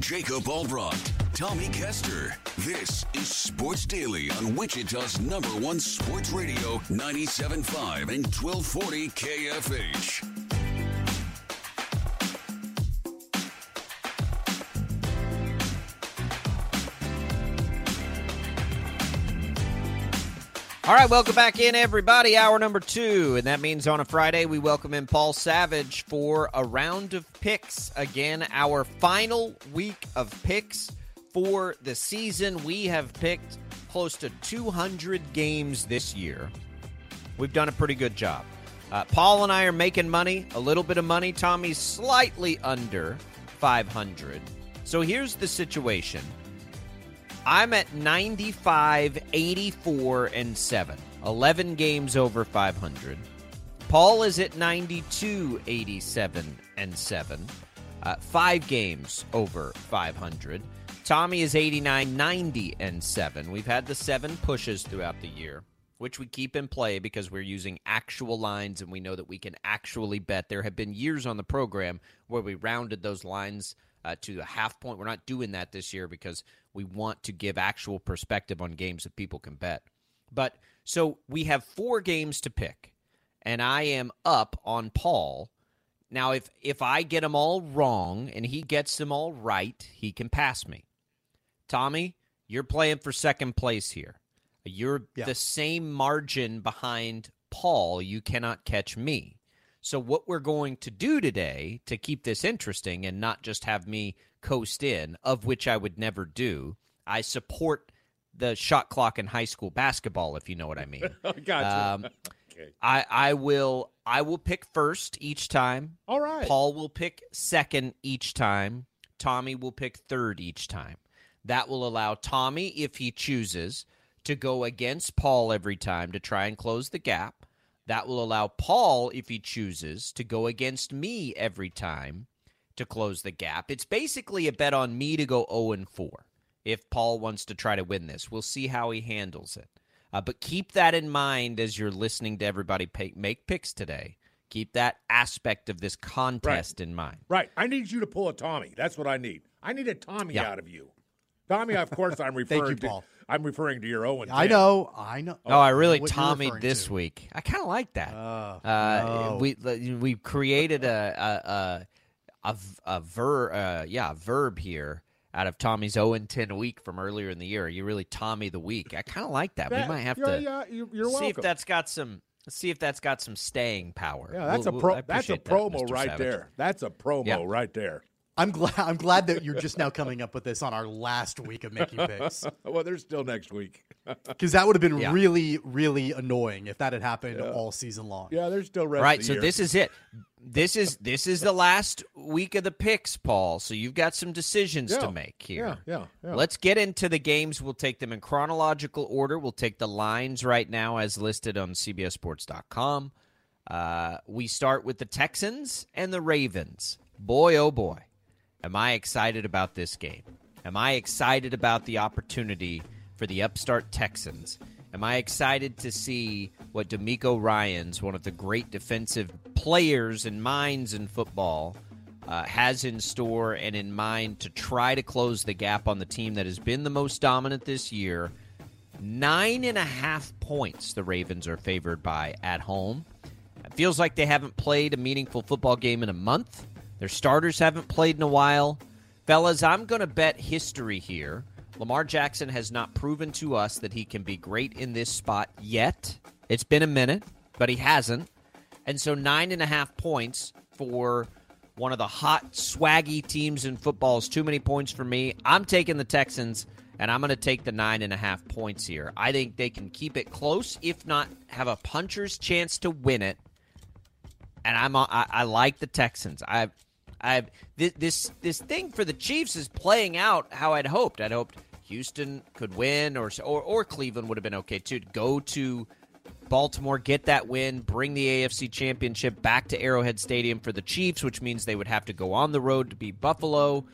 Jacob Albrecht, Tommy Kester. This is Sports Daily on Wichita's number one sports radio, 97.5 and 1240 KFH. All right, welcome back in, everybody. Hour number two. And that means on a Friday, we welcome in Paul Savage for a round of picks. Again, our final week of picks for the season. We have picked close to 200 games this year. We've done a pretty good job. Uh, Paul and I are making money, a little bit of money. Tommy's slightly under 500. So here's the situation. I'm at 95, 84, and 7. 11 games over 500. Paul is at 92, 87, and 7. Uh, five games over 500. Tommy is 89, 90, and 7. We've had the seven pushes throughout the year, which we keep in play because we're using actual lines and we know that we can actually bet. There have been years on the program where we rounded those lines uh, to a half point. We're not doing that this year because we want to give actual perspective on games that people can bet. But so we have four games to pick, and I am up on Paul. Now, if if I get them all wrong and he gets them all right, he can pass me. Tommy, you're playing for second place here. You're Yeah. the same margin behind Paul. You cannot catch me. So, what we're going to do today to keep this interesting and not just have me coast in, of which I would never do, I support the shot clock in high school basketball, if you know what I mean. gotcha. Um, I, I will I will pick first each time. All right. Paul will pick second each time. Tommy will pick third each time. That will allow Tommy, if he chooses, to go against Paul every time to try and close the gap. That will allow Paul, if he chooses, to go against me every time to close the gap. It's basically a bet on me to go 0 and 4 if Paul wants to try to win this. We'll see how he handles it. Uh, but keep that in mind as you're listening to everybody pay, make picks today. Keep that aspect of this contest in mind. Right. I need you to pull a Tommy. That's what I need. I need a Tommy Yeah. out of you. Tommy, of course, I'm referring you, to. Paul. I'm referring to your Owen. I know. I know. Oh, I really what Tommy this to. week. I kind of like that. Oh, uh, no. We we created a a a, a, a ver uh, yeah a verb here out of Tommy's 0 and 10 week from earlier in the year. You really Tommy the week. I kind of like that. That- we might have yeah, to yeah, you- you're see if that's got some see if that's got some staying power. Yeah, that's We'll- a we'll- That's a appreciate that, promo right Savage. there. That's a promo Yeah. right there. I'm glad. I'm glad that you're just now coming up with this on our last week of making picks, well, there's still next week. because that would have been Yeah. really, really annoying if that had happened all season long. Yeah, there's still rest Right, of the so year. this is it. This is this is the last week of the picks, Paul. So you've got some decisions Yeah, to make here. yeah, yeah, yeah. Let's get into the games. We'll take them in chronological order. We'll take the lines right now as listed on CBSSports.com. Uh, we start with the Texans and the Ravens. Boy, oh boy, am I excited about this game. Am I excited about the opportunity for the upstart Texans? Am I excited to see what DeMeco Ryans, one of the great defensive players and minds in football, uh, has in store and in mind to try to close the gap on the team that has been the most dominant this year? Nine and a half points the Ravens are favored by at home. It feels like they haven't played a meaningful football game in a month. Their starters haven't played in a while. Fellas, I'm going to bet history here. Lamar Jackson has not proven to us that he can be great in this spot yet. It's been a minute, but he hasn't. And so, nine and a half points for one of the hot, swaggy teams in football is too many points for me. I'm taking the Texans, and I'm going to take the nine and a half points here. I think they can keep it close, if not have a puncher's chance to win it. And I'm I, I like the Texans. I've I've this, this this thing for the Chiefs is playing out how I'd hoped. I'd hoped Houston could win, or or, or Cleveland would have been okay too. Go to Baltimore, get that win, bring the AFC Championship back to Arrowhead Stadium for the Chiefs, which means they would have to go on the road to beat Buffalo.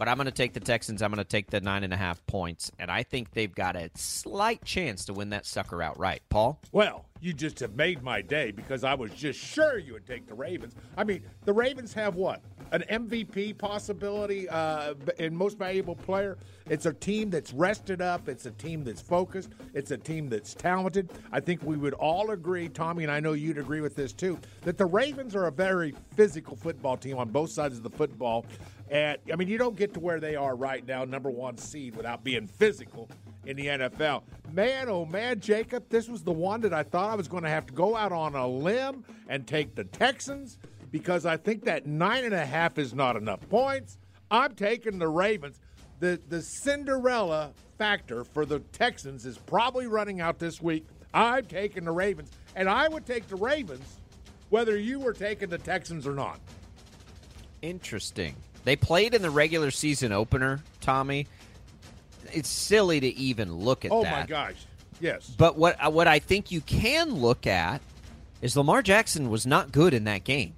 But I'm going to take the Texans. I'm going to take the nine and a half points, and I think they've got a slight chance to win that sucker outright. Paul, Well, you just have made my day because I was just sure you would take the Ravens. I mean, the Ravens have what? An MVP possibility uh, in most valuable player. It's a team that's rested up. It's a team that's focused. It's a team that's talented. I think we would all agree, Tommy, and I know you'd agree with this too, that the Ravens are a very physical football team on both sides of the football. I mean, you don't get to where they are right now, number one seed, without being physical in the NFL. Man, oh man, Jacob, this was the one that I thought I was going to have to go out on a limb and take the Texans because I think that nine and a half is not enough points. I'm taking the Ravens. The the Cinderella factor for the Texans is probably running out this week. I'm taking the Ravens, and I would take the Ravens whether you were taking the Texans or not. interesting. They played in the regular season opener, Tommy. It's silly to even look at Oh that. Oh my gosh, yes. But what uh, what I think you can look at is Lamar Jackson was not good in that game.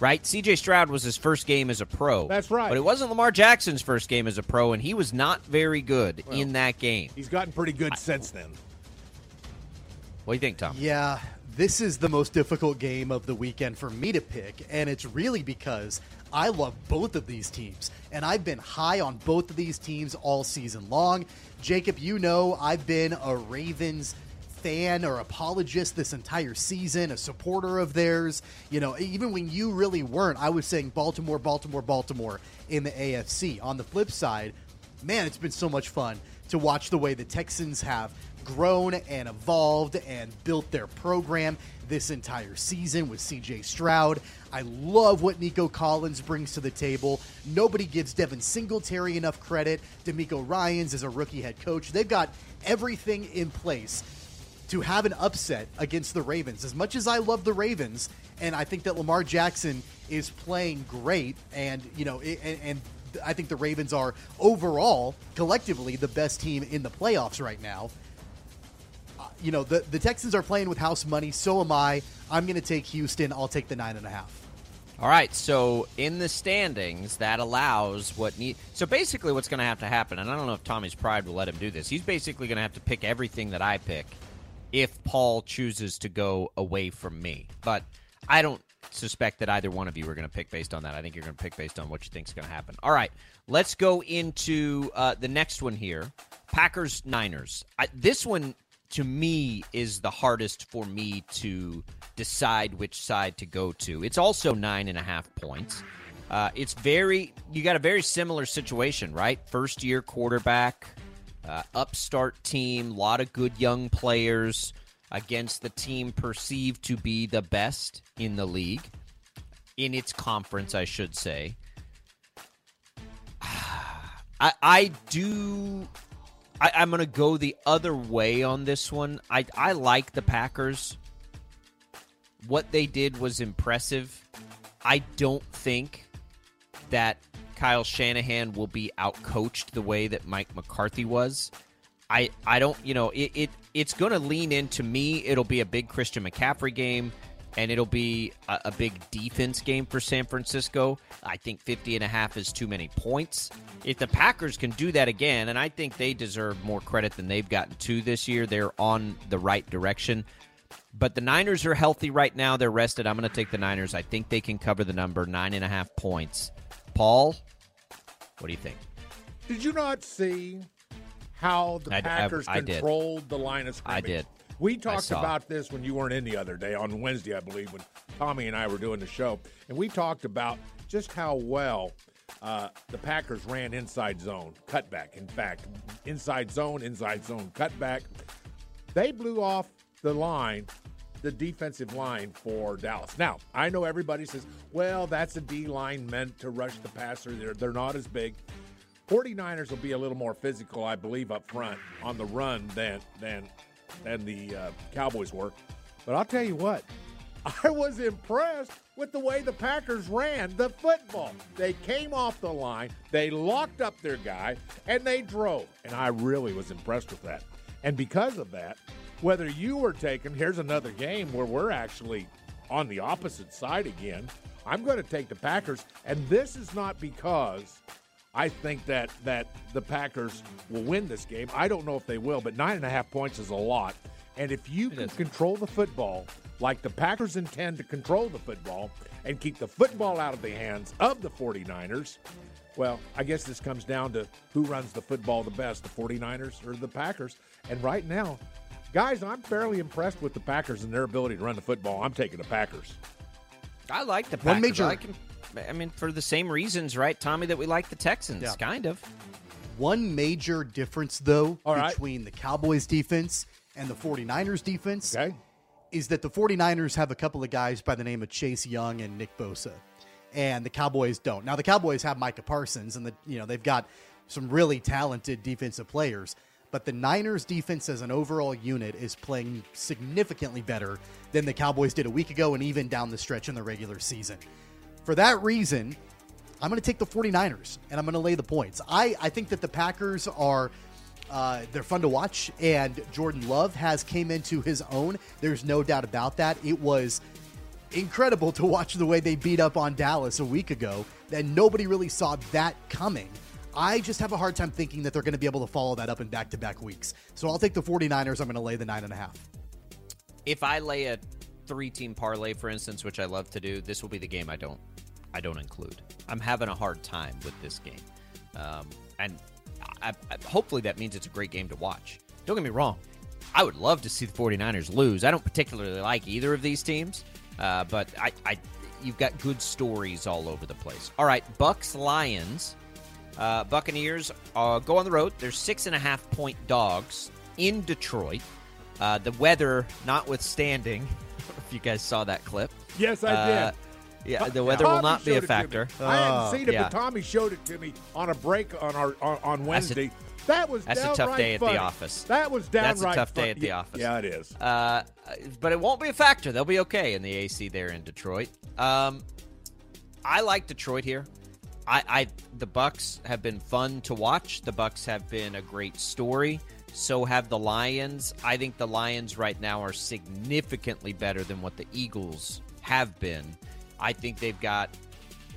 Right? CJ Stroud was his first game as a pro. That's right. But it wasn't Lamar Jackson's first game as a pro, and he was not very good in that game. He's gotten pretty good since then. What do you think, Tom? Yeah, this is the most difficult game of the weekend for me to pick, and it's really because I love both of these teams, and I've been high on both of these teams all season long. Jacob, you know I've been a Ravens fan or apologist this entire season, a supporter of theirs. You know, even when you really weren't, I was saying Baltimore, Baltimore, Baltimore in the AFC. On the flip side, man, it's been so much fun to watch the way the Texans have grown and evolved and built their program this entire season with CJ Stroud. I love what Nico Collins brings to the table. Nobody gives Devin Singletary enough credit. DeMeco Ryans is a rookie head coach. They've got everything in place to have an upset against the Ravens. As much as I love the Ravens, and I think that Lamar Jackson is playing great, and you know, and, and I think the Ravens are overall, collectively, the best team in the playoffs right now. You know, the the Texans are playing with house money. So am I. I'm going to take Houston. I'll take the nine and a half. All right, so in the standings, that allows what need. So basically, what's going to have to happen, and I don't know if Tommy's pride will let him do this. He's basically going to have to pick everything that I pick if Paul chooses to go away from me. But I don't suspect that either one of you are going to pick based on that. I think you're going to pick based on what you think is going to happen. All right, let's go into uh, the next one here Packers Niners. I, this one, to me, is the hardest for me to decide which side to go to. It's also nine and a half points. Uh, it's very, you got a very similar situation, right? First year quarterback uh, upstart team, a lot of good young players against the team perceived to be the best in the league, in its conference, I should say. I, I do. I, I'm going to go the other way on this one. I, I like the Packers. What they did was impressive. I don't think that Kyle Shanahan will be outcoached the way that Mike McCarthy was. I I don't you know it, it it's going to lean into me. It'll be a big Christian McCaffrey game, and it'll be a, a big defense game for San Francisco. I think 50 and a half is too many points. If the Packers can do that again, and I think they deserve more credit than they've gotten to this year, they're on the right direction. But the Niners are healthy right now. They're rested. I'm going to take the Niners. I think they can cover the number nine and a half points. Paul, what do you think? Did you not see how the I- I- Packers I did. controlled the line of scrimmage? I did. We talked about this when you weren't in the other day on Wednesday, I believe, when Tommy and I were doing the show, and we talked about just how well uh, the Packers ran inside zone cutback. In fact, inside zone, inside zone cutback. They blew off the line, the defensive line for Dallas. Now, I know everybody says, well, that's a D line meant to rush the passer. They're, they're not as big. 49ers will be a little more physical, I believe, up front on the run than than than the uh, Cowboys were. But I'll tell you what, I was impressed with the way the Packers ran the football. They came off the line, they locked up their guy, and they drove. And I really was impressed with that. And because of that, whether you were taking, here's another game where we're actually on the opposite side again. I'm going to take the Packers, and this is not because I think that that the Packers will win this game. I don't know if they will, but nine and a half points is a lot. And if you can control the football like the Packers intend to control the football and keep the football out of the hands of the 49ers, well, I guess this comes down to who runs the football the best, the 49ers or the Packers. And right now, guys, I'm fairly impressed with the Packers and their ability to run the football. I'm taking the Packers. I like the Packers. One Packers. major- I, like 'em- I mean, for the same reasons, right, Tommy, that we like the Texans, Yeah. kind of. One major difference, though, All right. between the Cowboys defense and the 49ers defense Okay? is that the 49ers have a couple of guys by the name of Chase Young and Nick Bosa. And the Cowboys don't. Now the Cowboys have Micah Parsons and the you know, they've got some really talented defensive players, but the Niners defense as an overall unit is playing significantly better than the Cowboys did a week ago and even down the stretch in the regular season. For that reason, I'm going to take the 49ers and I'm going to lay the points. I, I think that the Packers are uh, they're fun to watch, and Jordan Love has came into his own. There's no doubt about that. It was incredible to watch the way they beat up on Dallas a week ago, That nobody really saw that coming. I just have a hard time thinking that they're going to be able to follow that up in back to back weeks. So I'll take the 49ers. I'm going to lay the nine and a half. If I lay a three-team parlay, for instance, which I love to do, this will be the game I don't, I don't include. I'm having a hard time with this game, um, and I, I, hopefully that means it's a great game to watch. Don't get me wrong. I would love to see the 49ers lose. I don't particularly like either of these teams, uh, but I, I, you've got good stories all over the place. All right, Bucks Lions. Uh, Buccaneers uh, go on the road. They're six and a half point dogs in Detroit. Uh, the weather notwithstanding, if you guys saw that clip. Yes, I Uh, did. Yeah, the Tommy weather will not be a it to me. factor. I hadn't seen it, yeah. but Tommy showed it to me on a break on our on, on That's a- Wednesday. that was that's a tough downright day at the office. That was downright That's a tough day at the office. Yeah, it is. Uh, but it won't be a factor. They'll be okay in the AC there in Detroit. Um, I like Detroit here. I, I the Bucks have been fun to watch. The Bucks have been a great story. So have the Lions. I think the Lions right now are significantly better than what the Eagles have been. I think they've got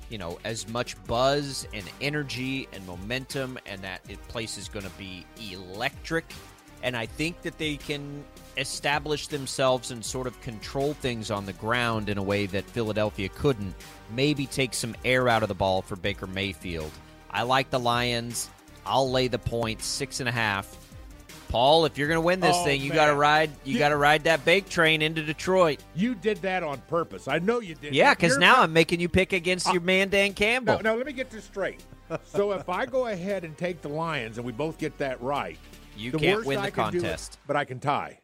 you know as much buzz and energy and momentum and that place is going to be electric and i think that they can establish themselves and sort of control things on the ground in a way that philadelphia couldn't maybe take some air out of the ball for baker mayfield i like the lions i'll lay the six and a half paul if you're going to win this Oh, thing you got to ride you You- got to ride that bake train into detroit You did that on purpose. I know you did. yeah because now i'm making you pick against your man dan campbell Now, now let me get this straight. so if I go ahead and take the Lions and we both get that right, You can't win the do it- contest. but I can tie.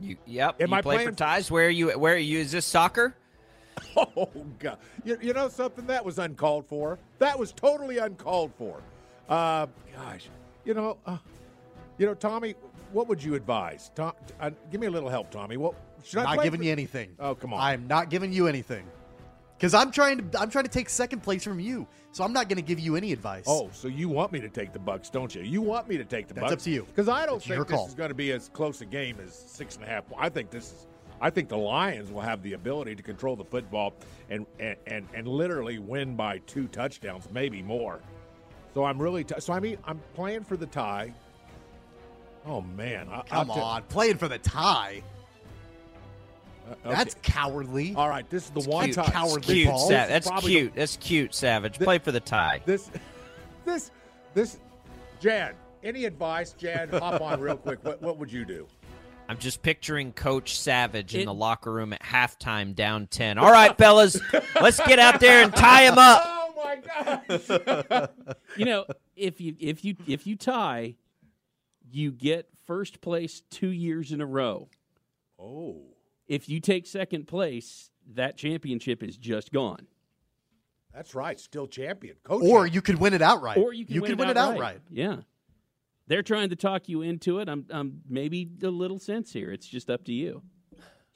You, yep. Am you I play playing for for- ties? Where are you? Where are you? Is this soccer? Oh God! You, you know something that was uncalled for. That was totally uncalled for. Uh, gosh, you know, uh, you know, Tommy, what would you advise? Tom, uh, give me a little help, Tommy. What should I not giving for- you anything. Oh come on! I'm not giving you anything because I'm trying to. I'm trying to take second place from you, so I'm not going to give you any advice. Oh, so you want me to take the Bucks, don't you? You want me to take the That's Bucks? up to you. Because I don't It's think this call. is going to be as close a game as six and a half. I think this is. I think the Lions will have the ability to control the football and and and, and literally win by two touchdowns, maybe more. So I'm really t- so I mean I'm playing for the tie. Oh man, I, come I'll ta- on, playing for the tie. uh, okay. That's cowardly. all right. This is the one cute. time. Cowardly Cute, Paul. Sa- that's probably cute. That's cute, Savage. Play for the tie. This, this, this, Jan. Any advice, Jan? Hop on real quick. What, what would you do? I'm just picturing Coach Savage in It- the locker room at halftime, down ten. All right, fellas, let's get out there and tie him up. Oh my gosh! you know, if you if you if you tie, you get first place two years in a row. oh, If you take second place, that championship is just gone. that's right. Still champion, coach. Or you could win it outright. Or you can you win, could it, win outright. it outright. Yeah. They're trying to talk you into it. I'm, I'm maybe a little sense here. It's just up to you.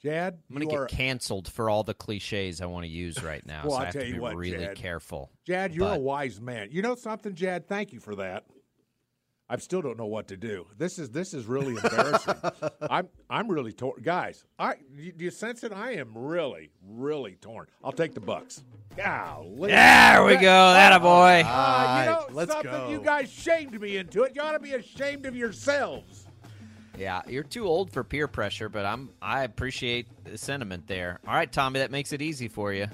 Jad, I'm gonna get are- canceled for all the cliches I want to use right now, Well, so I'll I have tell to you be what, really Jad. careful. Jad, you're a wise man. You know something, Jad? Thank you for that. I still don't know what to do. This is this is really embarrassing. I'm I'm really torn, guys. I you, do you sense it? I am really really torn. I'll take the Bucks. Golly. There we go. That a boy. Ah, you know let's something? go. You guys shamed me into it. You ought to be ashamed of yourselves. Yeah, you're too old for peer pressure, but I'm. I appreciate the sentiment there. All right, Tommy, that makes it easy for you.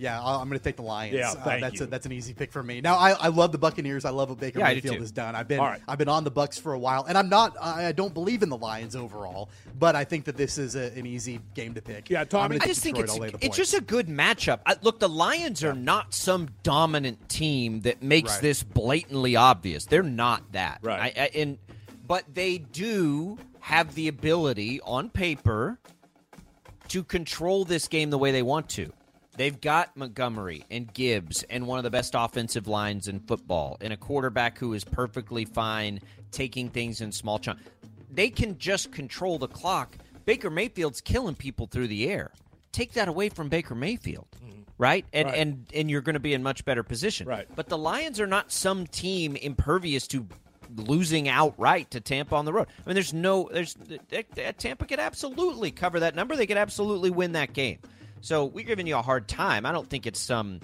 Yeah, I- I'm going to take the Lions. Yeah, Uh, that's you. A, that's an easy pick for me. Now, I, I love the Buccaneers. I love what Baker Yeah, Mayfield has done. I've been All right. I've been on the Bucks for a while, and I'm not. I I don't believe in the Lions overall, but I think that this is a, an easy game to pick. Yeah, Tommy- I'm gonna I take just think it's I'll lay the it's just a good matchup. I, look, the Lions are not some dominant team that makes Right. this blatantly obvious. They're not that. Right. I, I, and but they do have the ability on paper to control this game the way they want to. They've got Montgomery and Gibbs and one of the best offensive lines in football and a quarterback who is perfectly fine taking things in small chunks. They can just control the clock. Baker Mayfield's killing people through the air. Take that away from Baker Mayfield, mm-hmm. right? And Right. and and you're going to be in much better position. Right. But the Lions are not some team impervious to losing outright to Tampa on the road. I mean, there's no, there's Tampa could absolutely cover that number. They could absolutely win that game. So we're giving you a hard time. I don't think it's some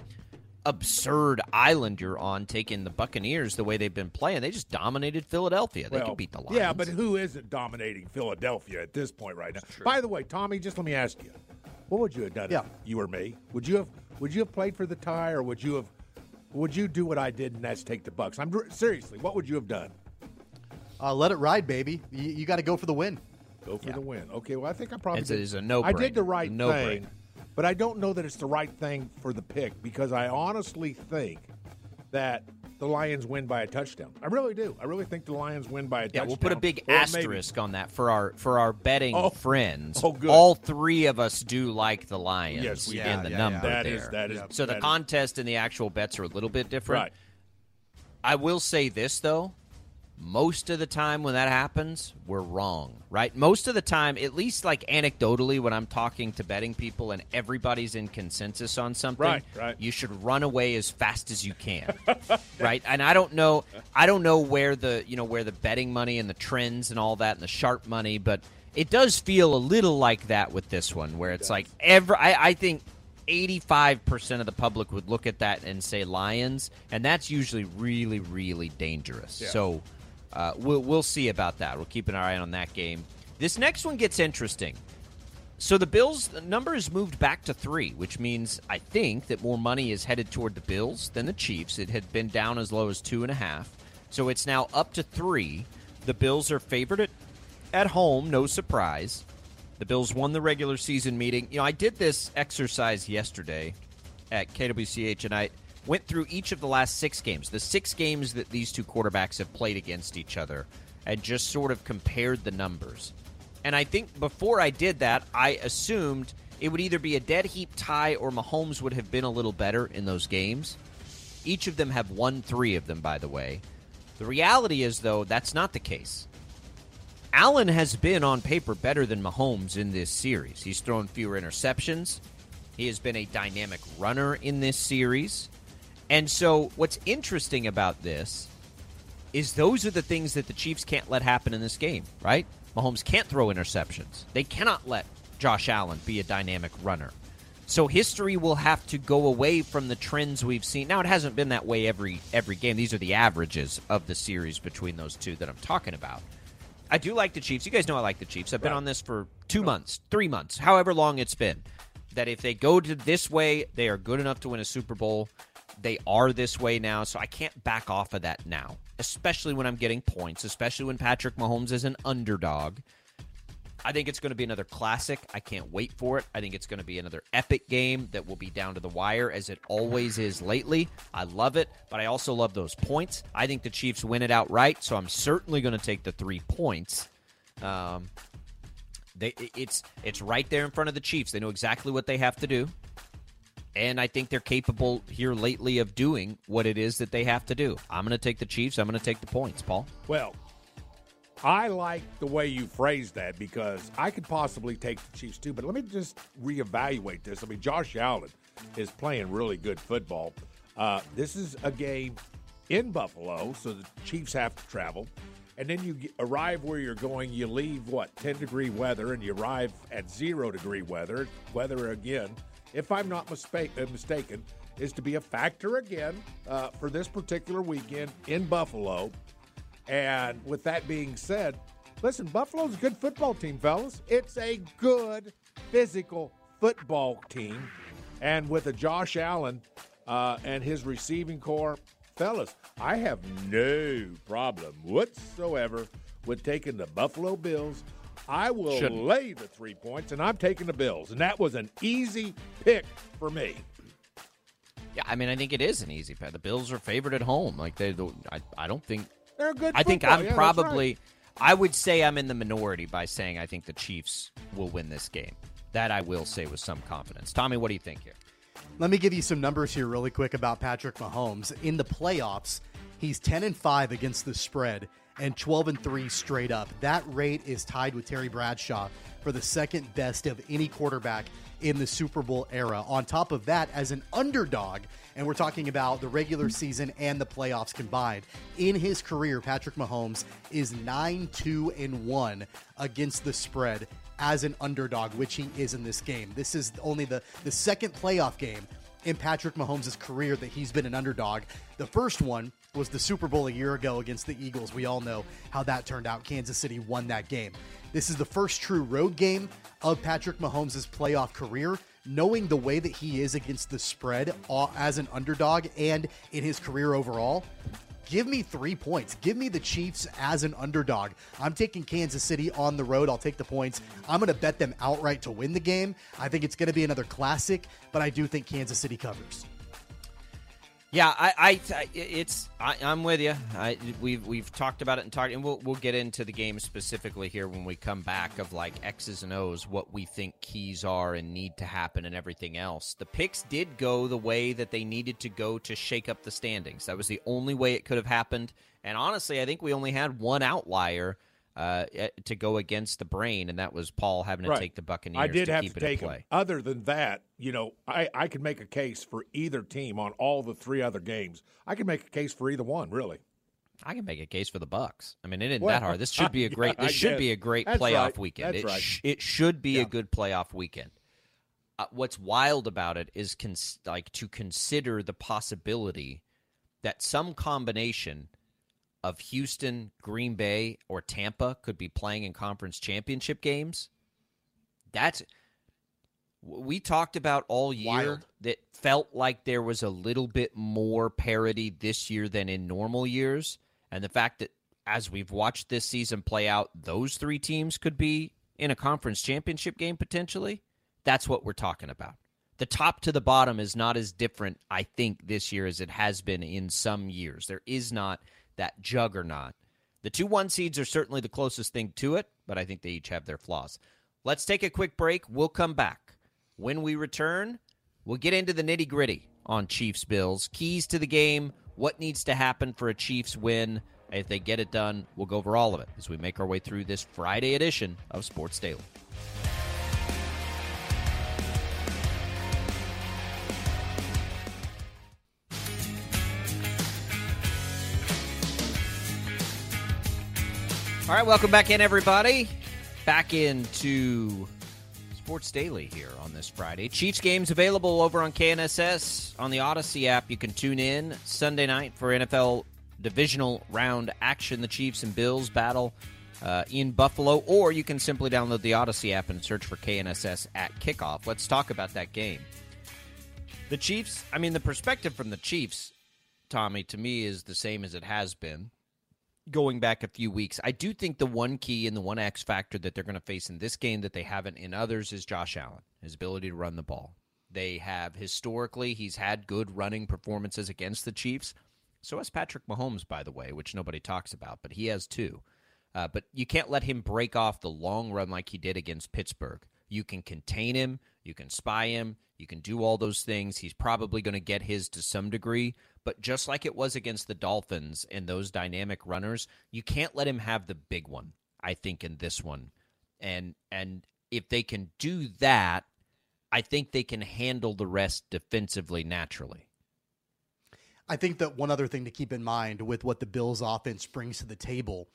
absurd island you're on taking the Buccaneers the way they've been playing. They just dominated Philadelphia. They well, can beat the Lions. Yeah, but who isn't dominating Philadelphia at this point right now? By the way, Tommy, just let me ask you, what would you have done? Yeah. If you or me? Would you have? Would you have played for the tie, or would you have? Would you do what I did, and that's take the Bucks? I'm seriously. What would you have done? Uh, let it ride, baby. You, you got to go for the win. Go for the win. Okay. Well, I think I probably It's a- did- it's a no-brainer. I did the right No-brainer. thing, but I don't know that it's the right thing for the pick because I honestly think that the Lions win by a touchdown. I really do. I really think the Lions win by a Yeah, touchdown. we'll put a big Or maybe- asterisk on that for our for our betting Oh. friends. Oh, good. All three of us do like the Lions Yes, we in the Yeah, number That there. is- that is- so the that is- contest and the actual bets are a little bit different. Right. I will say this though, most of the time when that happens, we're wrong, right? Most of the time, at least like anecdotally when I'm talking to betting people and everybody's in consensus on something, Right, right. you should run away as fast as you can. right? And I don't know I don't know where the, you know, where the betting money and the trends and all that and the sharp money, but it does feel a little like that with this one where it's like every I, I think 85% of the public would look at that and say Lions, and that's usually really, really dangerous. Yeah. So uh, we'll, we'll see about that. We'll keep an eye on that game. This next one gets interesting. So the Bills the number is moved back to three, which means I think that more money is headed toward the Bills than the Chiefs. It had been down as low as two and a half, so it's now up to three. The Bills are favored at, at home, no surprise. The Bills won the regular season meeting. You know, I did this exercise yesterday at KWCH, and I went through each of the last six games, the six games that these two quarterbacks have played against each other, and just sort of compared the numbers. And I think before I did that, I assumed it would either be a dead heat tie or Mahomes would have been a little better in those games. Each of them have won three of them, by the way. The reality is, though, that's not the case. Allen has been on paper better than Mahomes in this series. He's thrown fewer interceptions. He has been a dynamic runner in this series. And so, what's interesting about this is those are the things that the Chiefs can't let happen in this game, right? Mahomes can't throw interceptions. They cannot let Josh Allen be a dynamic runner. So history will have to go away from the trends we've seen. Now it hasn't been that way every every game. These are the averages of the series between those two that I'm talking about. I do like the Chiefs. You guys know I like the Chiefs. I've been Right. on this for 2 months, 3 months, however long it's been. That if they go to this way, they are good enough to win a Super Bowl. They are this way now, so I can't back off of that now, especially when I'm getting points, especially when Patrick Mahomes is an underdog. I think it's going to be another classic. I can't wait for it. I think it's going to be another epic game that will be down to the wire, as it always is lately. I love it, but I also love those points. I think the Chiefs win it outright, so I'm certainly going to take the three points. Um, they, it's it's right there in front of the Chiefs. They know exactly what they have to do, and I think they're capable here lately of doing what it is that they have to do. I'm going to take the Chiefs. I'm going to take the points, Paul. Well, I like the way you phrased that because I could possibly take the Chiefs too. But let me just reevaluate this. I mean, Josh Allen is playing really good football. Uh, this is a game in Buffalo, so the Chiefs have to travel. And then you arrive where you're going. You leave what 10 degree weather, and you arrive at zero degree weather. Weather again, if I'm not uh, mistaken, is to be a factor again uh, for this particular weekend in Buffalo. And with that being said, listen, Buffalo's a good football team, fellas. It's a good physical football team. And with a Josh Allen uh, and his receiving corps, fellas, I have no problem whatsoever with taking the Buffalo Bills. I will Shouldn't. lay the three points, and I'm taking the Bills. And that was an easy pick for me. Yeah, I mean, I think it is an easy pick. The Bills are favored at home. Like they, I, I don't think They're a good. I think. I'm Yeah, probably. right. I would say I'm in the minority by saying I think the Chiefs will win this game. That I will say with some confidence. Tommy, what do you think here? Let me give you some numbers here really quick about Patrick Mahomes. In the playoffs, he's 10 and 5 against the spread and 12 and 3 straight up. That rate is tied with Terry Bradshaw for the second best of any quarterback in the Super Bowl era. On top of that, as an underdog, and we're talking about the regular season and the playoffs combined, in his career, Patrick Mahomes is 9 2 and 1 against the spread as an underdog, which he is in this game. This is only the, the second playoff game in Patrick Mahomes' career that he's been an underdog. The first one was the Super Bowl a year ago against the Eagles. We all know how that turned out. Kansas City won that game. This is the first true road game of Patrick Mahomes' playoff career. Knowing the way that he is against the spread as an underdog and in his career overall, Give me three points. Give me the Chiefs as an underdog. I'm taking Kansas City on the road. I'll take the points. I'm going to bet them outright to win the game. I think it's going to be another classic, but I do think Kansas City covers. Yeah, I, I, I it's, I, I'm with you. I, we've we've talked about it and talked, and we'll we'll get into the game specifically here when we come back of like X's and O's, what we think keys are and need to happen, and everything else. The picks did go the way that they needed to go to shake up the standings. That was the only way it could have happened. And honestly, I think we only had one outlier uh, eh, to go against the brain, and that was Paul having to Right. take the Buccaneers I did to have keep to it take play. him. Other than that, you know, I, I could make a case for either team on all the three other games. I could make a case for either one, really. I can make a case for the Bucks. I mean, it isn't Well, that hard. This should be a great. This should be a great That's playoff right. weekend. That's it, right. sh- it should be Yeah. a good playoff weekend. Uh, what's wild about it is cons- like to consider the possibility that some combination of Houston, Green Bay, or Tampa could be playing in conference championship games. That's we talked about all year Wild. that felt like there was a little bit more parity this year than in normal years. And the fact that as we've watched this season play out, those three teams could be in a conference championship game potentially. That's what we're talking about. The top to the bottom is not as different, I think, this year as it has been in some years. There is not that juggernaut. The two one seeds are certainly the closest thing to it, but I think they each have their flaws. Let's take a quick break. We'll come back. When we return, we'll get into the nitty gritty on Chiefs Bills, keys to the game, what needs to happen for a Chiefs win. If they get it done, we'll go over all of it as we make our way through this Friday edition of Sports Daily. All right, welcome back in, everybody. Back into Sports Daily here on this Friday. Chiefs games available over on KNSS on the Audacy app. You can tune in Sunday night for NFL divisional round action. The Chiefs and Bills battle uh, in Buffalo, or you can simply download the Audacy app and search for KNSS at kickoff. Let's talk about that game. The Chiefs, I mean, the perspective from the Chiefs, Tommy, to me is the same as it has been going back a few weeks. I do think the one key and the one X factor that they're going to face in this game that they haven't in others is Josh Allen, his ability to run the ball. They have historically, he's had good running performances against the Chiefs. So has Patrick Mahomes, by the way, which nobody talks about, but he has too. Uh, but you can't let him break off the long run like he did against Pittsburgh. You can contain him, you can spy him, you can do all those things. He's probably going to get his to some degree, but just like it was against the Dolphins and those dynamic runners, you can't let him have the big one. I think in this one. And and if they can do that, I think they can handle the rest defensively naturally. I think that one other thing to keep in mind with what the Bills offense brings to the table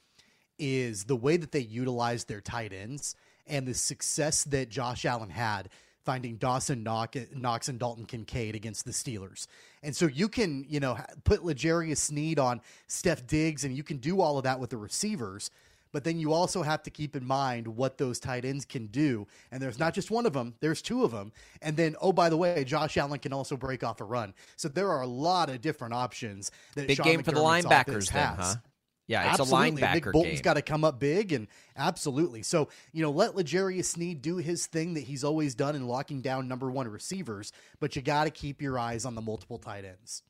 is the way that they utilize their tight ends and the success that Josh Allen had finding Dawson Knox and Dalton Kincaid against the Steelers. And so you can, you know, put L'Jarius Sneed on Steph Diggs and you can do all of that with the receivers. But then you also have to keep in mind what those tight ends can do. And there's not just one of them, there's two of them. And then, oh, by the way, Josh Allen can also break off a run. So there are a lot of different options that Big Sean game for the linebackers, then, huh? Yeah, it's absolutely. a linebacker Nick Bolton's got to come up big, and absolutely. So you know, let L'Jarius Sneed do his thing that he's always done in locking down number one receivers, but you got to keep your eyes on the multiple tight ends.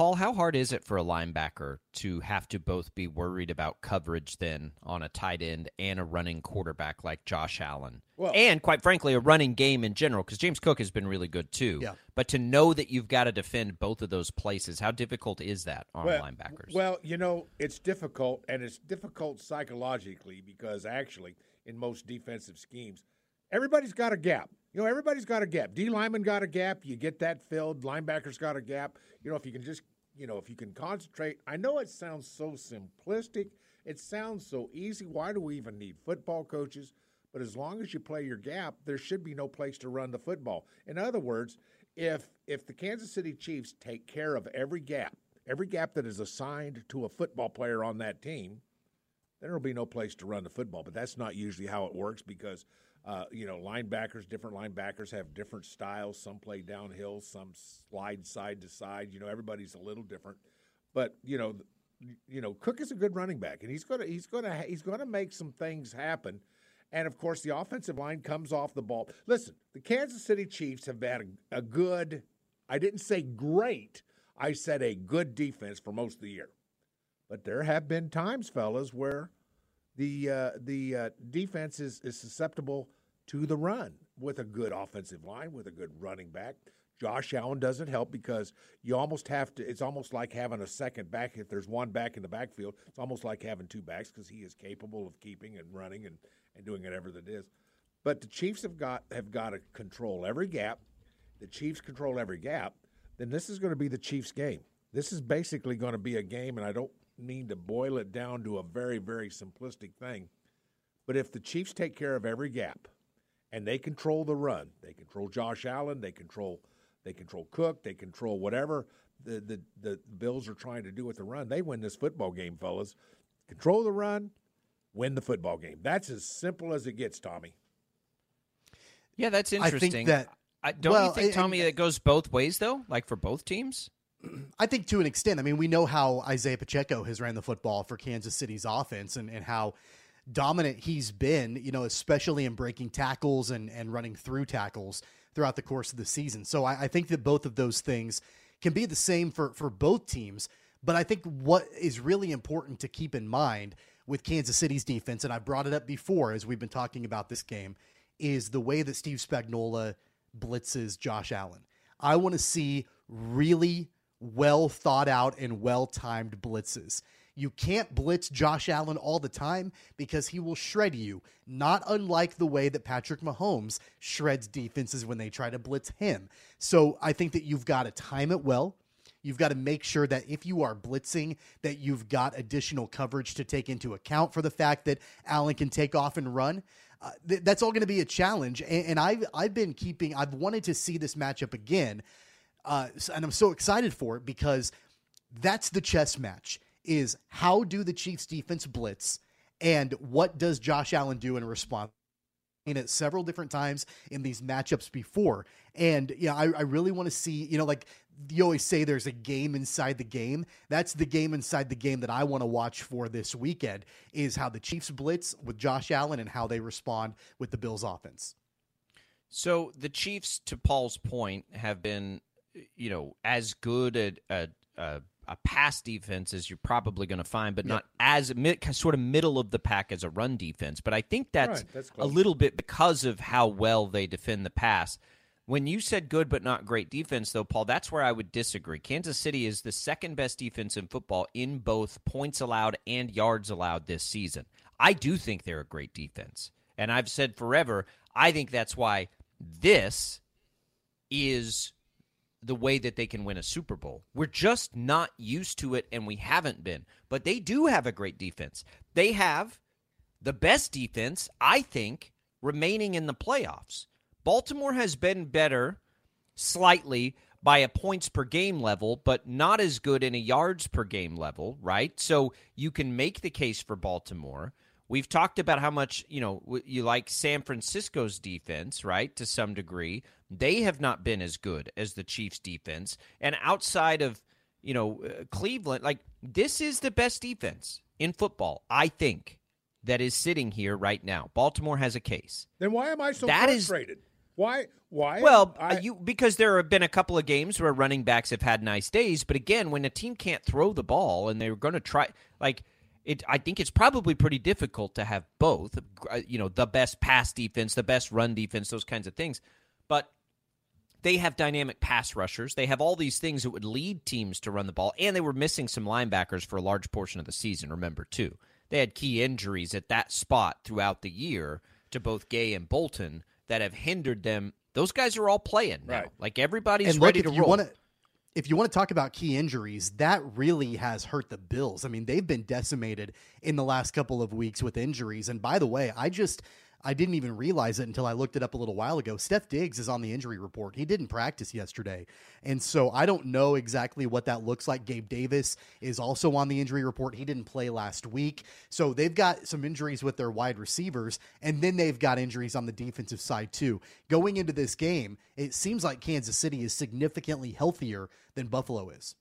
Paul, how hard is it for a linebacker to have to both be worried about coverage then on a tight end and a running quarterback like Josh Allen? Well- and quite frankly, a running game in general, because James Cook has been really good too. Yeah. But to know that you've got to defend both of those places, how difficult is that on well, linebackers? Well, you know, it's difficult, and it's difficult psychologically because actually, in most defensive schemes, everybody's got a gap. You know, everybody's got a gap. D lineman got a gap. You get that filled. Linebackers got a gap. You know, if you can just, you know, if you can concentrate. I know it sounds so simplistic. It sounds so easy. Why do we even need football coaches? But as long as you play your gap, there should be no place to run the football. In other words, if if the Kansas City Chiefs take care of every gap, every gap that is assigned to a football player on that team, there'll be no place to run the football. But that's not usually how it works because uh, you know linebackers, different linebackers have different styles. Some play downhill, some slide side to side. You know, everybody's a little different. But you know, you know, Cook is a good running back, and he's gonna he's gonna he's gonna make some things happen. And of course, the offensive line comes off the ball. Listen, the Kansas City Chiefs have had a, a good. I didn't say great. I said a good defense for most of the year. But there have been times, fellas, where the uh, the uh, defense is, is susceptible to the run with a good offensive line, with a good running back. Josh Allen doesn't help because you almost have to. It's almost like having a second back. If there's one back in the backfield, it's almost like having two backs because he is capable of keeping and running and, and doing whatever that is. But the Chiefs have got have got to control every gap. The Chiefs control every gap. Then this is going to be the Chiefs' game. This is basically going to be a game, and I don't mean to boil it down to a very very simplistic thing. But if the Chiefs take care of every gap, and they control the run, they control Josh Allen, they control they control Cook, they control whatever the, the, the Bills are trying to do with the run. They win this football game, fellas. Control the run, win the football game. That's as simple as it gets, Tommy. yeah, that's I interesting. think that I, don't well, you think, and- Tommy, that goes both ways though? Like for both teams? I think to an extent. I mean, we know how Isaiah Pacheco has ran the football for Kansas City's offense and, and how dominant he's been, you know, especially in breaking tackles and, and running through tackles throughout the course of the season. So I, I think that both of those things can be the same for, for both teams. But I think what is really important to keep in mind with Kansas City's defense, and I brought it up before as we've been talking about this game, is the way that Steve Spagnuolo blitzes Josh Allen. I want to see really well thought out and well timed blitzes. You can't blitz Josh Allen all the time because he will shred you, not unlike the way that Patrick Mahomes shreds defenses when they try to blitz him. So I think that you've got to time it well. You've got to make sure that if you are blitzing, that you've got additional coverage to take into account for the fact that Allen can take off and run. Uh, th- that's all going to be a challenge, and, and I've I've been keeping. I've wanted to see this matchup again, uh, and I'm so excited for it because that's the chess match. Is how do the Chiefs defense blitz, and what does Josh Allen do in response? it several different times in these matchups before. And yeah, I, I really want to see, you know, like you always say there's a game inside the game. That's the game inside the game that I want to watch for this weekend is how the Chiefs blitz with Josh Allen and how they respond with the Bills offense. So the Chiefs, to Paul's point, have been, you know, as good at a, a, a pass defense as you're probably going to find, but not as mid, sort of middle of the pack as a run defense. But I think that's, Right, that's a little bit because of how well they defend the pass. When you said good but not great defense, though, Paul, that's where I would disagree. Kansas City is the second best defense in football in both points allowed and yards allowed this season. I do think they're a great defense. And I've said forever, I think that's why this is the way that they can win a Super Bowl. We're just not used to it, and we haven't been. But they do have a great defense. They have the best defense, I think, remaining in the playoffs. Baltimore has been better slightly by a points per game level, but not as good in a yards per game level, right? So you can make the case for Baltimore. We've talked about how much, you know, you like San Francisco's defense, right? To some degree. They have not been as good as the Chiefs defense. And outside of, you know, uh, Cleveland, like this is the best defense in football, I think, that is sitting here right now. Baltimore has a case. Then why am I so That is- frustrated? why? Why? Well, I, uh, you because there have been a couple of games where running backs have had nice days, but again, when a team can't throw the ball and they're going to try, like it, I think it's probably pretty difficult to have both. uh, You know, the best pass defense, the best run defense, those kinds of things. But they have dynamic pass rushers. They have all these things that would lead teams to run the ball, and they were missing some linebackers for a large portion of the season. Remember, too, they had key injuries at that spot throughout the year to both Gay and Bolton that have hindered them. Those guys are all playing now. Right. Like everybody's and look, ready if to you roll. want to, if you want to talk about key injuries, that really has hurt the Bills. I mean, they've been decimated in the last couple of weeks with injuries. And by the way, I just I didn't even realize it until I looked it up a little while ago. Steph Diggs is on the injury report. He didn't practice yesterday. And so I don't know exactly what that looks like. Gabe Davis is also on the injury report. He didn't play last week. So they've got some injuries with their wide receivers, and then they've got injuries on the defensive side too. Going into this game, it seems like Kansas City is significantly healthier than Buffalo is.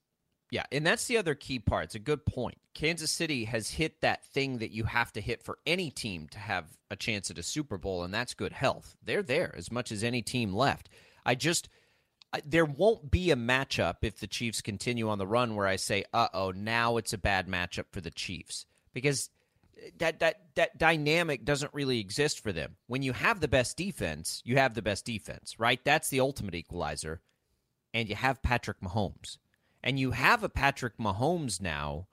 Yeah, and that's the other key part. It's a good point. Kansas City has hit that thing that you have to hit for any team to have a chance at a Super Bowl, and that's good health. They're there as much as any team left. I just there won't be a matchup if the Chiefs continue on the run where I say, "Uh oh, now it's a bad matchup for the Chiefs," because that that that dynamic doesn't really exist for them. When you have the best defense, you have the best defense, right? That's the ultimate equalizer, and you have Patrick Mahomes. And you have a Patrick Mahomes now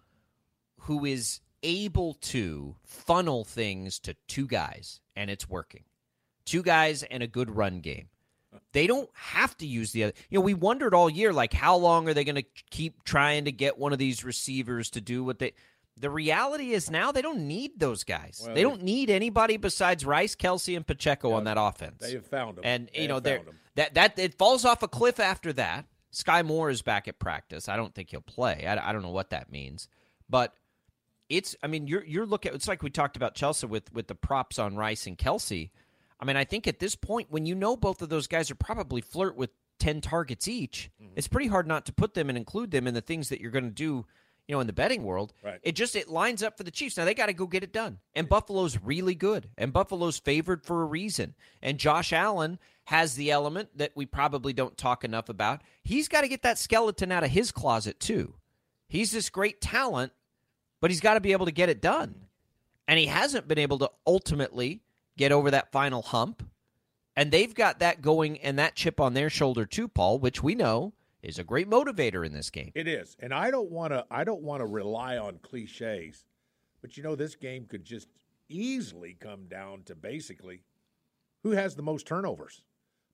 who is able to funnel things to two guys, and it's working. Two guys and a good run game. They don't have to use the other. You know, we wondered all year, like, how long are they going to keep trying to get one of these receivers to do what they. The reality is now they don't need those guys. Well, they don't need anybody besides Rice, Kelce, and Pacheco on that offense. They have found them, And They you know, they're him. that that it falls off a cliff after that. Sky Moore is back at practice. I don't think he'll play. I, I don't know what that means, but it's. I mean, you're you're looking. It's like we talked about Chelsea with with the props on Rice and Kelce. I mean, I think at this point, when you know both of those guys are probably flirt with ten targets each, Mm-hmm. it's pretty hard not to put them and include them in the things that you're going to do. You know, in the betting world, Right. it just it lines up for the Chiefs. Now they got to go get it done. And Buffalo's really good. And Buffalo's favored for a reason. And Josh Allen has the element that we probably don't talk enough about. He's got to get that skeleton out of his closet too. He's this great talent, but he's got to be able to get it done. And he hasn't been able to ultimately get over that final hump. And they've got that going and that chip on their shoulder too, Paul, which we know is a great motivator in this game. It is, and I don't want to. I don't want to rely on cliches, but you know, this game could just easily come down to basically who has the most turnovers.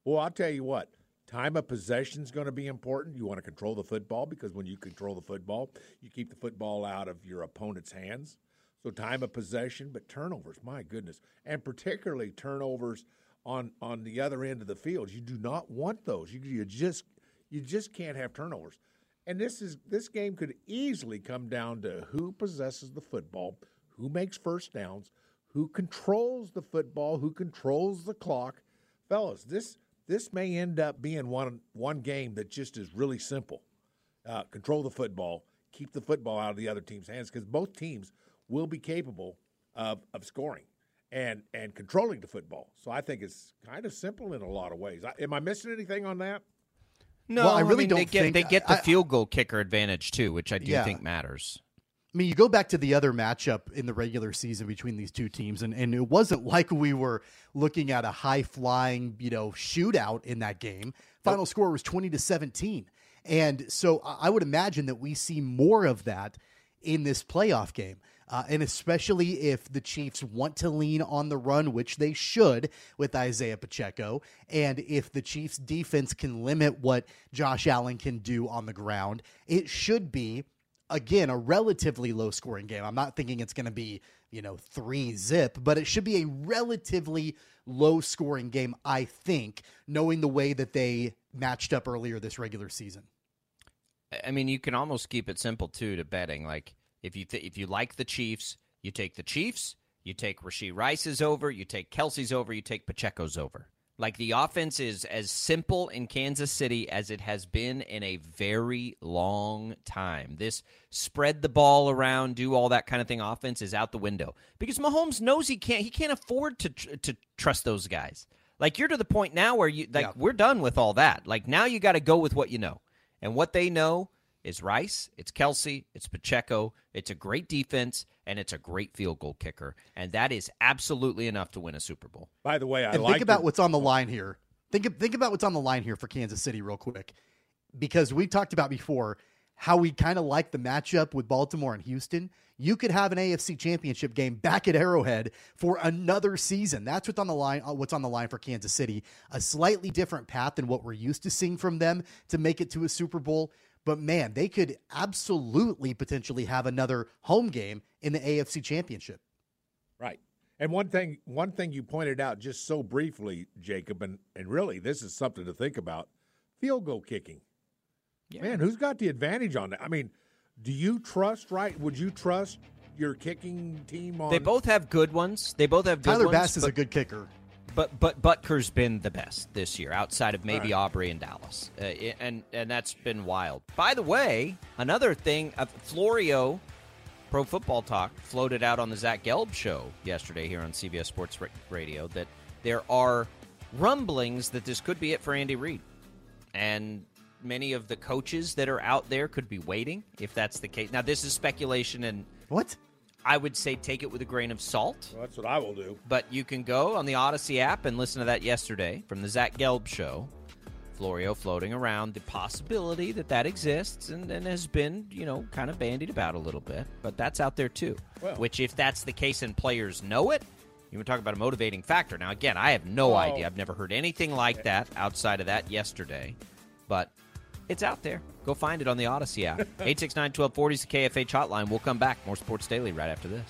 Well, I'll tell you what. Time of possession is going to be important. You want to control the football because when you control the football, you keep the football out of your opponent's hands. So time of possession, but turnovers, my goodness, and particularly turnovers on on the other end of the field. You do not want those. You, you just you just can't have turnovers. And this is this game could easily come down to who possesses the football, who makes first downs, who controls the football, who controls the clock. Fellas, this this may end up being one one game that just is really simple. Uh, control the football, keep the football out of the other team's hands because both teams will be capable of, of scoring and and controlling the football. So I think it's kind of simple in a lot of ways. I, am I missing anything on that? No, Well, I really mean, don't they get think- they get the I- field goal kicker advantage too, which I do Yeah. think matters. I mean, you go back to the other matchup in the regular season between these two teams, and, and it wasn't like we were looking at a high flying, you know, shootout in that game. Final score was 20 to 17. And so I I would imagine that we see more of that in this playoff game. Uh, and especially if the Chiefs want to lean on the run, which they should with Isaiah Pacheco, and if the Chiefs defense can limit what Josh Allen can do on the ground, it should be again a relatively low scoring game. I'm not thinking it's going to be, you know, 3 zip, but it should be a relatively low scoring game I think, knowing the way that they matched up earlier this regular season. I mean, you can almost keep it simple too to betting. Like if you th- if you like the Chiefs, you take the Chiefs. You take Rashee Rice's over. You take Kelce's over. You take Pacheco's over. Like the offense is as simple in Kansas City as it has been in a very long time. This spread the ball around, do all that kind of thing offense is out the window because Mahomes knows he can't. He can't afford to tr- to trust those guys. Like you're to the point now where you like Yeah. we're done with all that. Like now you got to go with what you know. And what they know is Rice, it's Kelce, it's Pacheco, it's a great defense, and it's a great field goal kicker. And that is absolutely enough to win a Super Bowl. By the way, I and like think about your- what's on the line here. Think think about what's on the line here for Kansas City real quick. Because we talked about before how we kind of like the matchup with Baltimore and Houston. You could have an AFC championship game back at Arrowhead for another season. That's what's on the line uh, what's on the line for Kansas City. A slightly different path than what we're used to seeing from them to make it to a Super Bowl. But man, they could absolutely potentially have another home game in the AFC championship. Right. And one thing one thing you pointed out just so briefly, Jacob, and, and really this is something to think about. Field goal kicking. Man, who's got the advantage on that? I mean, do you trust right? Would you trust your kicking team on They both have good ones. They both have good ones. Tyler ones. Bass is but, a good kicker. But but Butker's been the best this year, outside of maybe Right. Aubrey and Dallas, uh, and and that's been wild. By the way, another thing, uh, Florio, Pro Football Talk, floated out on the Zach Gelb show yesterday here on CBS Sports Radio that there are rumblings that this could be it for Andy Reid, and many of the coaches that are out there could be waiting if that's the case. Now, this is speculation, and What? I would say take it with a grain of salt. Well, that's what I will do. But you can go on the Audacy app and listen to that yesterday from the Zach Gelb show. Florio floating around the possibility that that exists and, and has been, you know, kind of bandied about a little bit. But that's out there too. Well- Which, if that's the case and players know it, you would talk about a motivating factor. Now, again, I have no Well- idea. I've never heard anything like that outside of that yesterday. But it's out there. Go find it on the Audacy app. 869 1240 is the KFH hotline. We'll come back. More Sports Daily right after this.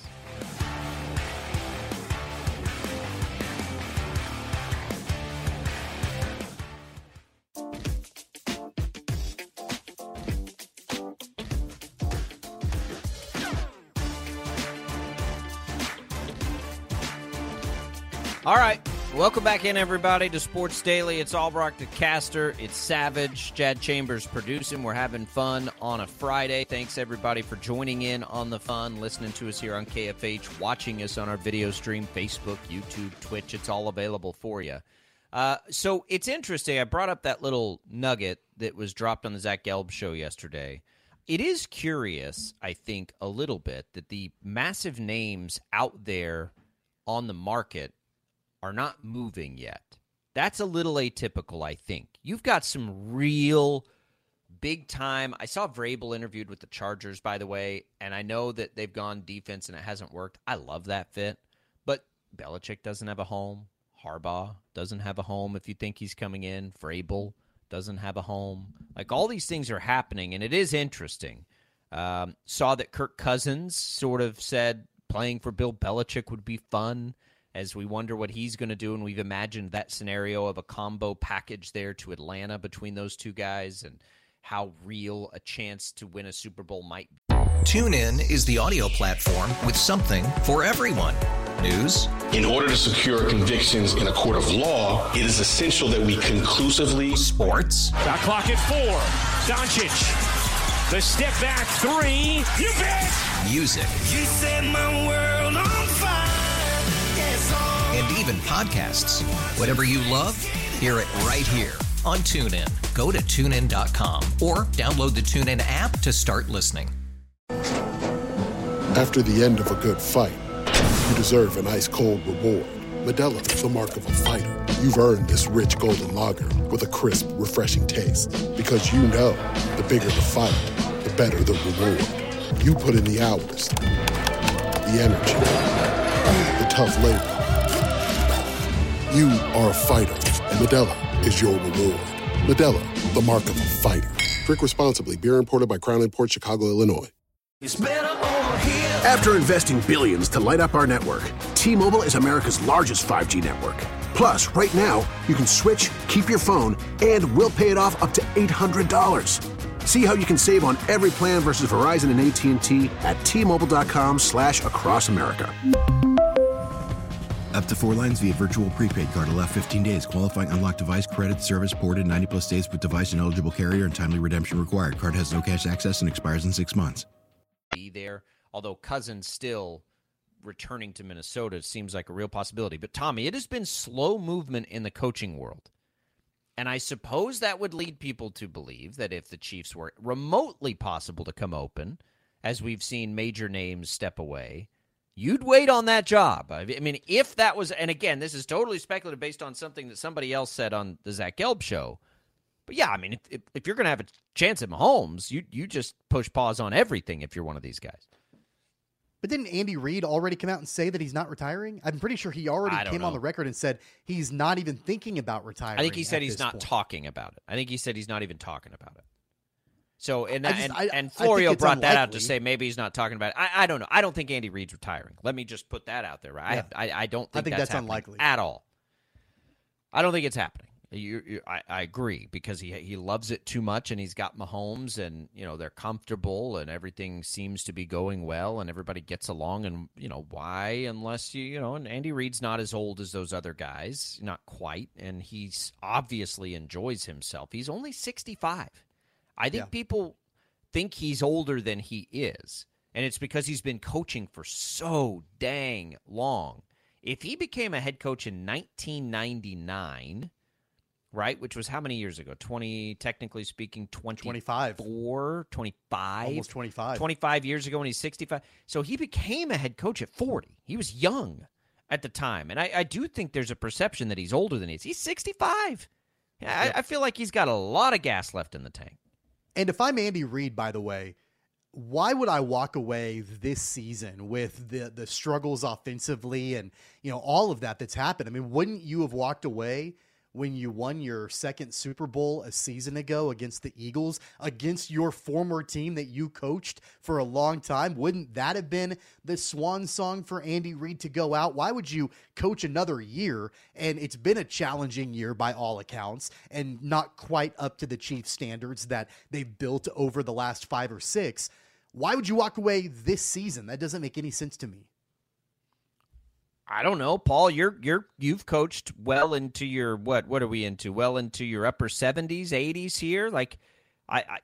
Welcome back in, everybody, to Sports Daily. It's Albrecht to Caster. It's Savage. Chad Chambers producing. We're having fun on a Friday. Thanks, everybody, for joining in on the fun, listening to us here on KFH, watching us on our video stream, Facebook, YouTube, Twitch. It's all available for you. Uh, so it's interesting. I brought up that little nugget that was dropped on the Zach Gelb show yesterday. It is curious, I think, a little bit that the massive names out there on the market are not moving yet. That's a little atypical, I think. You've got some real big time. I saw Vrabel interviewed with the Chargers, by the way, and I know that they've gone defense and it hasn't worked. I love that fit, but Belichick doesn't have a home. Harbaugh doesn't have a home if you think he's coming in. Vrabel doesn't have a home. Like all these things are happening, and it is interesting. Um, saw that Kirk Cousins sort of said playing for Bill Belichick would be fun as we wonder what he's going to do. And we've imagined that scenario of a combo package there to Atlanta between those two guys and how real a chance to win a Super Bowl might be. TuneIn is the audio platform with something for everyone. News. In order to secure convictions in a court of law, it is essential that we conclusively. Sports. Shot clock at four. Doncic. The step back three. You bet. Music. You set my world even podcasts. Whatever you love, hear it right here on TuneIn. Go to tunein.com or download the TuneIn app to start listening. After the end of a good fight, you deserve an ice cold reward. Modelo is the mark of a fighter. You've earned this rich golden lager with a crisp, refreshing taste. Because you know the bigger the fight, the better the reward. You put in the hours, the energy, the tough labor. You are a fighter, and Modelo is your reward. Modelo, the mark of a fighter. Drink responsibly. Beer imported by Crown Port Chicago, Illinois. After investing billions to light up our network, T-Mobile is America's largest 5G network. Plus, right now, you can switch, keep your phone, and we'll pay it off up to $800. See how you can save on every plan versus Verizon and AT&T at T-Mobile.com slash across America. Up to four lines via virtual prepaid card. Allow 15 days. Qualifying unlocked device credit service ported 90 plus days with device and eligible carrier and timely redemption required. Card has no cash access and expires in six months. Be there, although Cousins still returning to Minnesota seems like a real possibility. But Tommy, it has been slow movement in the coaching world. And I suppose that would lead people to believe that if the Chiefs were remotely possible to come open, as we've seen major names step away, you'd wait on that job. I mean, if that was, and again, this is totally speculative based on something that somebody else said on the Zach Gelb show. But yeah, I mean, if, if, if you're going to have a chance at Mahomes, you you just push pause on everything if you're one of these guys. But didn't Andy Reid already come out and say that he's not retiring? I'm pretty sure he already came on the record and said he's not even thinking about retiring. I think he said he's not point. talking about it. I think he said he's not even talking about it. So and just- and, I- I and Florio brought that out to say maybe he's not talking about it. I, I don't know. I don't think Andy Reid's retiring. Let me just put that out there. Right? I, Yeah. have, I I don't I think think that's, that's unlikely. at all. I don't think it's happening. You, you, I, I agree because he he loves it too much, and he's got Mahomes, and you know they're comfortable, and everything seems to be going well, and everybody gets along, and you know why? Unless you you know, and Andy Reid's not as old as those other guys, not quite, and he's obviously enjoys himself. He's only sixty five. I think Yeah. people think he's older than he is, and it's because he's been coaching for so dang long. If he became a head coach in 1999, right, which was how many years ago? 20, technically speaking, 20, 25. 25, Almost 25. 25 years ago when he's 65. So he became a head coach at 40. He was young at the time. And I, I do think there's a perception that he's older than he is. He's 65. I, I feel like he's got a lot of gas left in the tank. And if I'm Andy Reid, by the way, why would I walk away this season with the the struggles offensively and you know all of that that's happened? I mean, wouldn't you have walked away when you won your second Super Bowl a season ago against the Eagles, against your former team that you coached for a long time? Wouldn't that have been the swan song for Andy Reid to go out? Why would you coach another year? And it's been a challenging year by all accounts and not quite up to the Chiefs standards that they've built over the last five or six. Why would you walk away this season? That doesn't make any sense to me. I don't know, Paul. You're you're you've coached well into your what? What are we into? Well into your upper seventies, eighties here. Like, I, I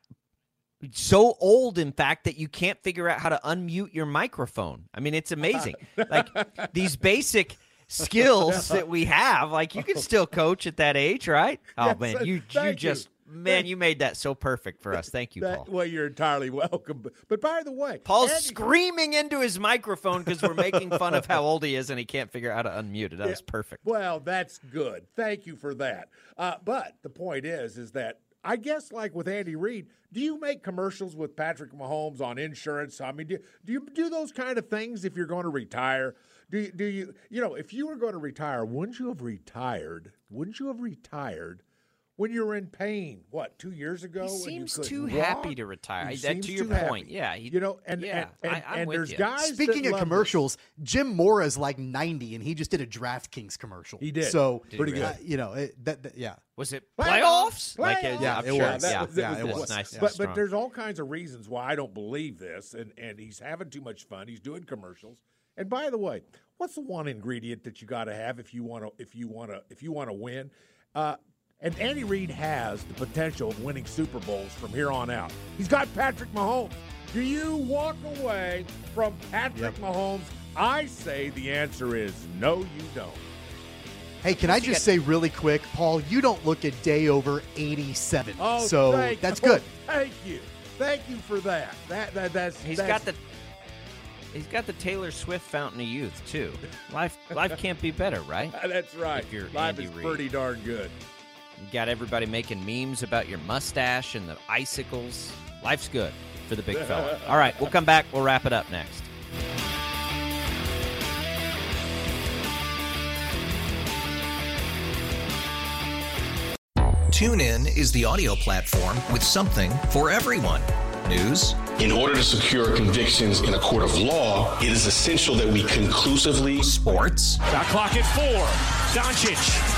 so old, in fact, that you can't figure out how to unmute your microphone. I mean, it's amazing. like these basic skills that we have. Like you can still coach at that age, right? Oh Yes, man, you you just man, you made that so perfect for us. Thank you, That- Paul. well, you're entirely welcome. But, but by the way, Paul's Andy- screaming into his microphone because we're making fun of how old he is and he can't figure out how to unmute it. That was perfect. Well, that's good. Thank you for that. Uh, but the point is, is that I guess like with Andy Reid, do you make commercials with Patrick Mahomes on insurance? I mean, do, do you do those kind of things if you're going to retire? Do you, do you you know if you were going to retire, wouldn't you have retired? Wouldn't you have retired when you were in pain. What two years ago? He when seems you too couldn't happy to retire. He That- to your too happy. point, yeah, he- you know, and yeah, and, and, I- I'm and there's you. guys. Speaking that of love commercials, Jim Mora's like 90, and he just did a DraftKings commercial. He did. So Did he Pretty uh, good. you know, it, that, that- yeah. Was it Playoffs? playoffs? Like, uh, Yeah, I'm it sure. was. Yeah, that- that Yeah, it That's was. nice. But strong. but there's all kinds of reasons why I don't believe this, and and he's having too much fun. He's doing commercials. And by the way, what's the one ingredient that you got to have if you want to if you want to if you want to win? Uh, and Andy Reid has the potential of winning Super Bowls from here on out. He's got Patrick Mahomes. Do you walk away from Patrick Mahomes? I say the answer is no, you don't. Hey, can I just say really quick, Paul? You don't look a day over 87. Oh, so thank- that's oh, good. Thank you, thank you for that. That that that's He's that's- got the he's got the Taylor Swift fountain of youth too. Life life can't be better, right? That's right. If you're Life Andy is Reid. pretty darn good. You got everybody making memes about your mustache and the icicles. Life's good for the big fella. All right, we'll come back. We'll wrap it up next. TuneIn is the audio platform with something for everyone. News, In order to secure convictions in a court of law, it is essential that we conclusively sports, Shot clock at four. Doncic.